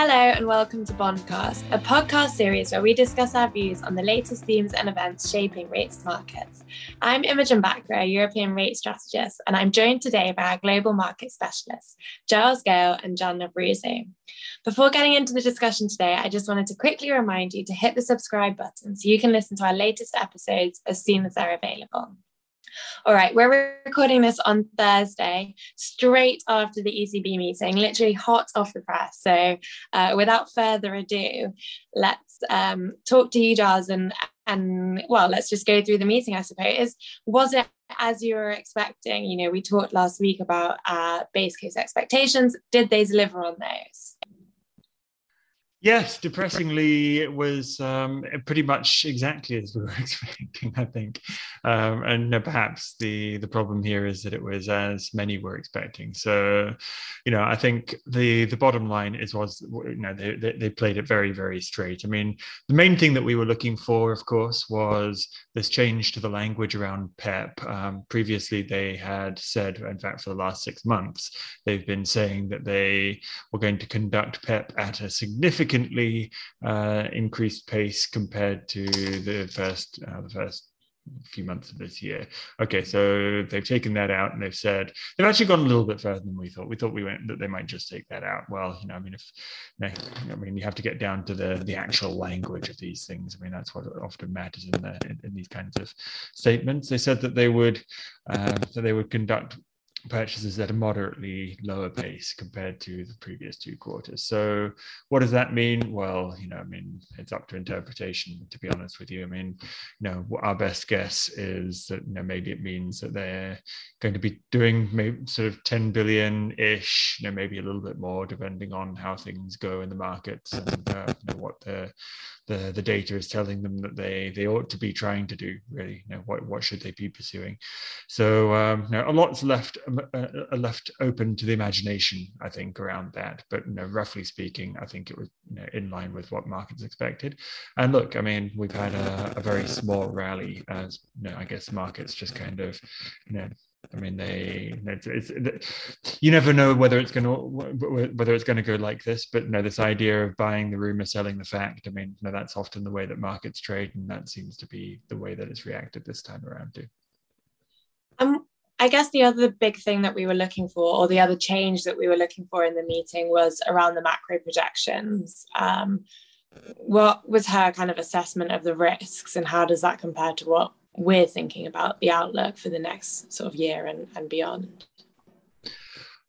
Hello, and welcome to Bondcast, a podcast series where we discuss our views on the latest themes and events shaping rates markets. I'm Imogen Bachra, European rate strategist, and I'm joined today by our global market specialists, Giles Gale and Jan Nevruzi. Before getting into the discussion today, I just wanted to quickly remind you to hit the subscribe button so you can listen to our latest episodes as soon as they're available. All right, we're recording this on Thursday, straight after the ECB meeting, literally hot off the press. So, uh, without further ado, let's um, talk to you, Giles, and and well, let's just go through the meeting. I suppose was it as you were expecting? You know, we talked last week about uh, base case expectations. Did they deliver on those? Yes, depressingly, it was um, pretty much exactly as we were expecting, I think. Um, and uh, perhaps the the problem here is that it was as many were expecting. So, you know, I think the the bottom line is was you know they, they, they played it very very straight. I mean, the main thing that we were looking for, of course, was this change to the language around PEPP. Um, previously, they had said, in fact, for the last six months, they've been saying that they were going to conduct PEPP at a significant significantly uh, increased pace compared to the first uh, the first few months of this year. Okay, so they've taken that out and they've said they've actually gone a little bit further than we thought. We thought we went that they might just take that out. Well, you know, I mean, if I mean, you have to get down to the the actual language of these things. I mean, that's what often matters in the in, in these kinds of statements. They said that they would uh, that they would conduct purchases at a moderately lower pace compared to the previous two quarters. So, what does that mean? Well, you know, I mean, it's up to interpretation. To be honest with you, I mean, you know, our best guess is that you know maybe it means that they're going to be doing maybe sort of 10 billion ish, you know, maybe a little bit more, depending on how things go in the markets and uh, you know, what the the the data is telling them that they they ought to be trying to do. Really, you know, what what should they be pursuing? So, um, you know, a lot's left um, uh, uh, left open to the imagination, I think, around that. But you know, roughly speaking, I think it was you know, in line with what markets expected. And look, I mean, we've had a, a very small rally as you know, I guess markets just kind of you know I mean, they it's, it's, you never know whether it's going to whether it's going to go like this. But you know, this idea of buying the rumor, selling the fact. I mean, you know, that's often the way that markets trade, and that seems to be the way that it's reacted this time around too. Um, I guess the other big thing that we were looking for, or the other change that we were looking for in the meeting, was around the macro projections. Um, what was her kind of assessment of the risks, and how does that compare to what we're thinking about the outlook for the next sort of year and, and beyond?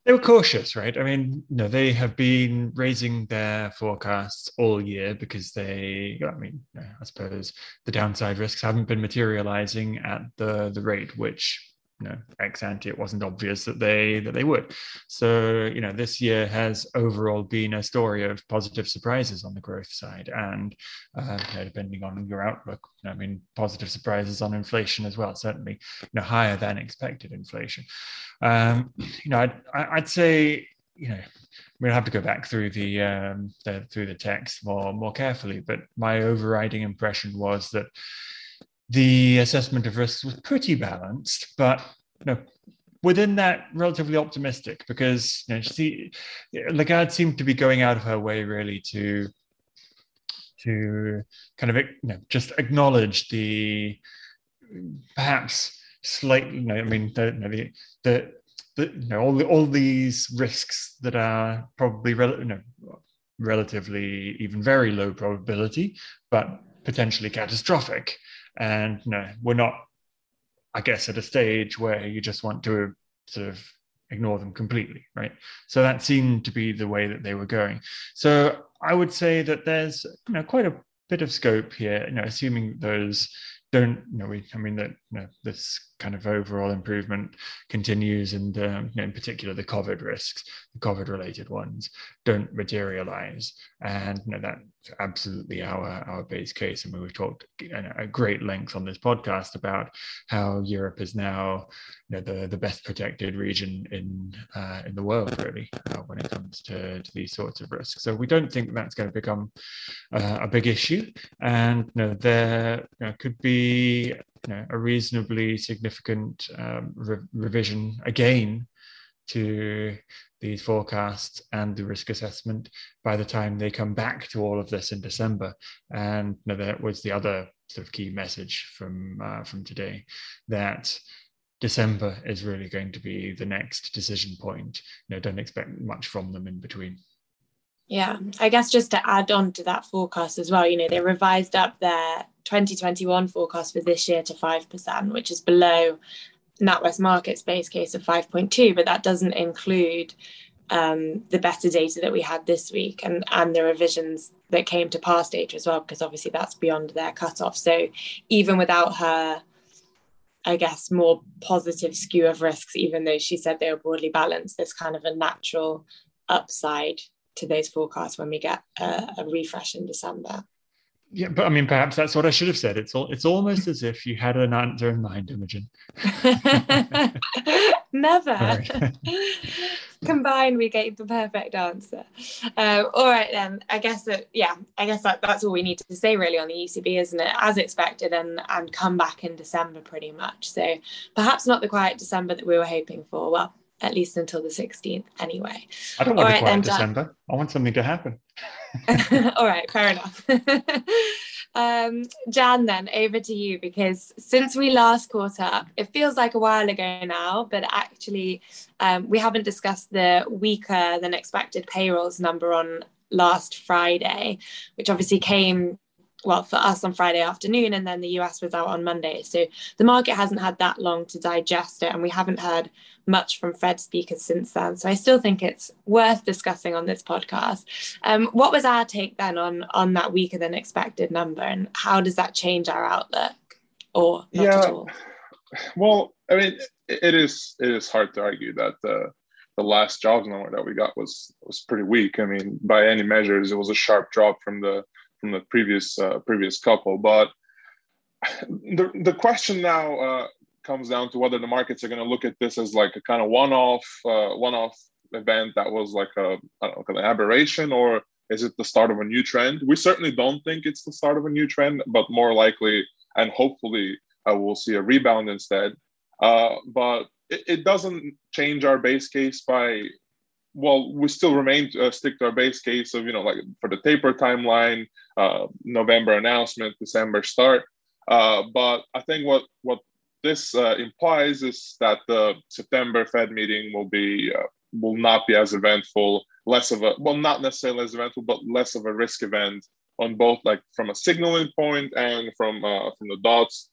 They were cautious, right? I mean, you know, they have been raising their forecasts all year because they, I mean, I suppose the downside risks haven't been materializing at the the rate which you know ex ante it wasn't obvious that they that they would. So you know this year has overall been a story of positive surprises on the growth side and uh, you know, depending on your outlook i mean positive surprises on inflation as well certainly you know higher than expected inflation. Um, you know I'd, I'd say you know we'll have to go back through the, um, the through the text more more carefully but my overriding impression was that the assessment of risks was pretty balanced, but you know, within that, relatively optimistic because you know, she, Lagarde seemed to be going out of her way really to to kind of you know, just acknowledge the perhaps slightly, you know, I mean, the, the, the, the, you know, all, the, all these risks that are probably rel- you know, relatively even very low probability, but potentially catastrophic and you know we're not i guess at a stage where you just want to sort of ignore them completely right? So that seemed to be the way that they were going. So i would say that there's you know quite a bit of scope here you know assuming those don't you know we i mean that you know this kind of overall improvement continues and um, you know, in particular the covid risks the covid related ones don't materialize. And you know that's absolutely our our base case. And we've talked at great length on this podcast about how europe is now you know the the best protected region in uh, in the world really uh, when it comes to, to these sorts of risks. So we don't think that's going to become uh, a big issue. And you know there you know, could be you know, a reasonably significant um, re- revision again to these forecasts and the risk assessment by the time they come back to all of this in December. And you know, that was the other sort of key message from uh, from today that December is really going to be the next decision point. You know, don't expect much from them in between. Yeah, I guess just to add on to that forecast as well, you know, they revised up their 2021 forecast for this year to 5%, which is below NatWest Markets base case of 5.2, but that doesn't include um, the better data that we had this week and, and the revisions that came to past data as well, because obviously that's beyond their cutoff. So even without her, I guess, more positive skew of risks, even though she said they were broadly balanced, there's kind of a natural upside to those forecasts when we get a, a refresh in December. Yeah, but I mean, perhaps that's what I should have said. It's all, it's almost as if you had an answer in mind, Imogen. Never. Combined, we gave the perfect answer. Um, all right, then. I guess that yeah, I guess that, that's all we need to say really on the ECB, isn't it? As expected, and and come back in December pretty much. So perhaps not the quiet December that we were hoping for. Well, at least until the 16th anyway. I don't want All a right, quiet December. I want something to happen. All right, fair enough. um, Jan, then over to you because since we last caught up, it feels like a while ago now, but actually, um, we haven't discussed the weaker than expected payrolls number on last Friday, which obviously came well for us on Friday afternoon, and then the US was out on Monday. So the market hasn't had that long to digest it, and we haven't heard much from Fed speakers since then. So I still think it's worth discussing on this podcast. Um, what was our take then on on that weaker than expected number, and how does that change our outlook, or yeah, Well, I mean, it is it is hard to argue that the the last jobs number that we got was was pretty weak. I mean, by any measures, it was a sharp drop from the from the previous uh, previous couple. But the the question now uh, comes down to whether the markets are going to look at this as like a kind of one off uh, one off event that was like a know, an aberration, or is it the start of a new trend? We certainly don't think it's the start of a new trend, but more likely and hopefully uh, we'll see a rebound instead. Uh, but it, it doesn't change our base case by well, we still remain uh, stick to our base case of you know like for the taper timeline, uh, November announcement, December start. Uh, but I think what what this uh, implies is that the September Fed meeting will be uh, will not be as eventful, less of a well, not necessarily as eventful, but less of a risk event on both like from a signaling point and from uh, from the dots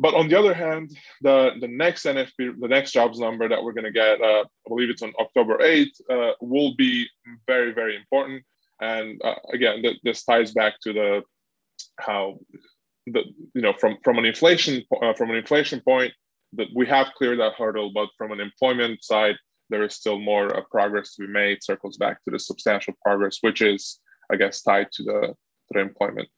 but on the other hand, the, the next NFP, the next jobs number that we're going to get, uh, I believe it's on October 8th, uh, will be very, very important. And uh, again, th- this ties back to the how the you know from from an inflation uh, from an inflation point that we have cleared that hurdle, but from an employment side, there is still more uh, progress to be made. Circles back to the substantial progress, which is I guess tied to the to the employment.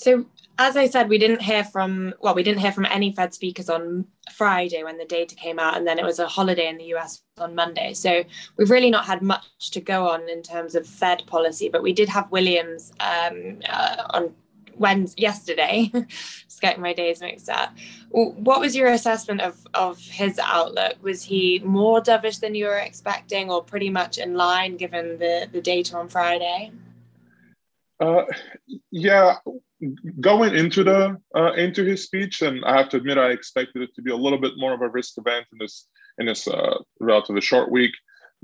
So as I said, we didn't hear from well, we didn't hear from any Fed speakers on Friday when the data came out, and then it was a holiday in the US on Monday. So we've really not had much to go on in terms of Fed policy, but we did have Williams um, uh, on Wednesday yesterday. Just getting my days mixed up. What was your assessment of of his outlook? Was he more dovish than you were expecting, or pretty much in line given the the data on Friday? Uh, yeah, going into the uh, into his speech, and I have to admit, I expected it to be a little bit more of a risk event in this in this uh, relatively short week.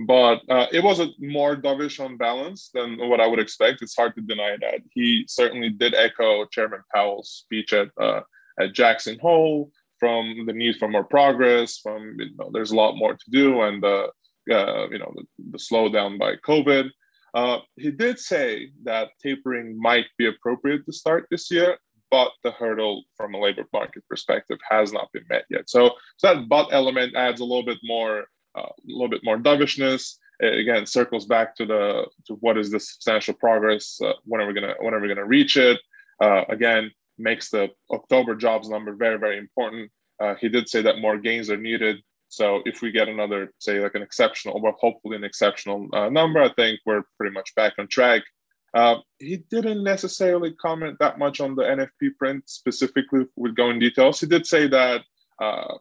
But uh, it was a more dovish on balance than what I would expect. It's hard to deny that he certainly did echo Chairman Powell's speech at uh, at Jackson Hole from the need for more progress. From you know, there's a lot more to do, and uh, you know the, the slowdown by COVID. Uh, he did say that tapering might be appropriate to start this year, but the hurdle from a labor market perspective has not been met yet. So, so that but element adds a little bit more, uh, a little bit more dovishness. It, again, circles back to the to what is the substantial progress? Uh, when are we gonna when are we gonna reach it? Uh, again, makes the October jobs number very very important. Uh, he did say that more gains are needed so if we get another, say, like an exceptional, or hopefully an exceptional uh, number, I think we're pretty much back on track. Uh, he didn't necessarily comment that much on the NFP print specifically with going details. He did say that uh,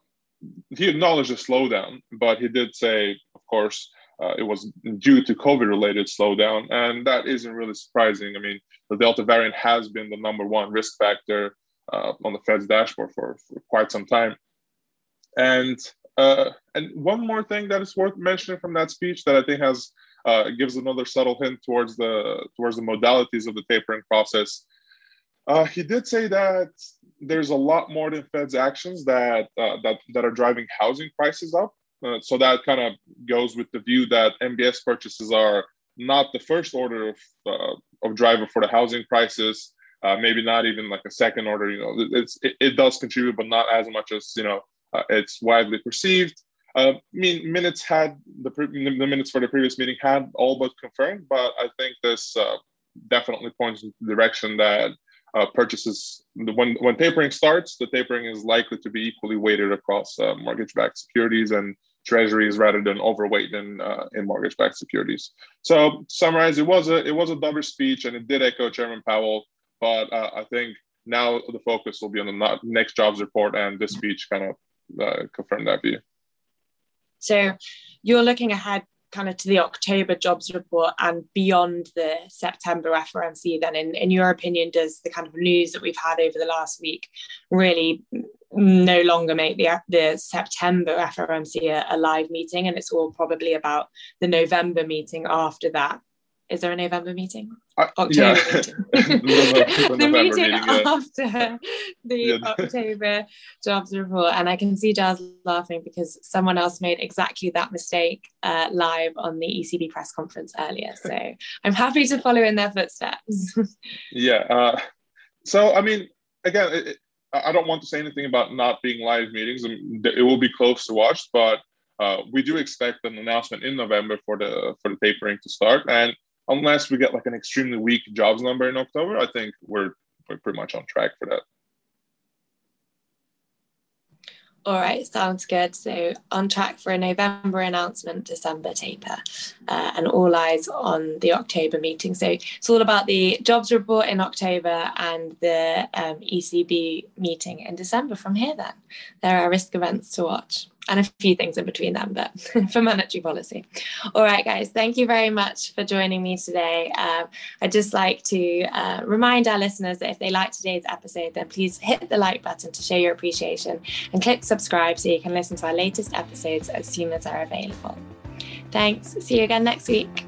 he acknowledged a slowdown, but he did say, of course, uh, it was due to COVID related slowdown. And that isn't really surprising. I mean, the Delta variant has been the number one risk factor uh, on the Fed's dashboard for, for quite some time. And uh, and one more thing that is worth mentioning from that speech that I think has uh, gives another subtle hint towards the towards the modalities of the tapering process. Uh, he did say that there's a lot more than Fed's actions that uh, that that are driving housing prices up. Uh, so that kind of goes with the view that MBS purchases are not the first order of, uh, of driver for the housing prices. Uh, maybe not even like a second order. You know, it's it, it does contribute, but not as much as you know uh, it's widely perceived. Uh, I mean, minutes had the, the minutes for the previous meeting had all but confirmed, but I think this uh, definitely points in the direction that uh, purchases when when tapering starts, the tapering is likely to be equally weighted across uh, mortgage-backed securities and treasuries rather than overweight in uh, in mortgage-backed securities. So, summarize, it was a it was a dovish speech, and it did echo Chairman Powell. But uh, I think now the focus will be on the next jobs report, and this speech kind of uh, confirmed that view. So, you're looking ahead kind of to the October jobs report and beyond the September FOMC, then, in, in your opinion, does the kind of news that we've had over the last week really no longer make the, the September FOMC a, a live meeting? And it's all probably about the November meeting after that is there a November meeting? Uh, October yeah. meeting. the, the meeting, meeting after the yeah. October jobs report. And I can see Jazz laughing because someone else made exactly that mistake uh, live on the ECB press conference earlier. So I'm happy to follow in their footsteps. yeah. Uh, so, I mean, again, it, I don't want to say anything about not being live meetings. It will be close to watch, but uh, we do expect an announcement in November for the for the tapering to start. And unless we get like an extremely weak jobs number in October, I think we're we're pretty much on track for that. All right, sounds good. So on track for a November announcement, December taper, uh, and all eyes on the October meeting. So it's all about the jobs report in October and the um, ECB meeting in December. From here, then there are risk events to watch and a few things in between them, but for monetary policy. All right, guys, thank you very much for joining me today. Um, I'd just like to uh, remind our listeners that if they like today's episode, then please hit the like button to show your appreciation and click subscribe so you can listen to our latest episodes as soon as they're available. Thanks. See you again next week.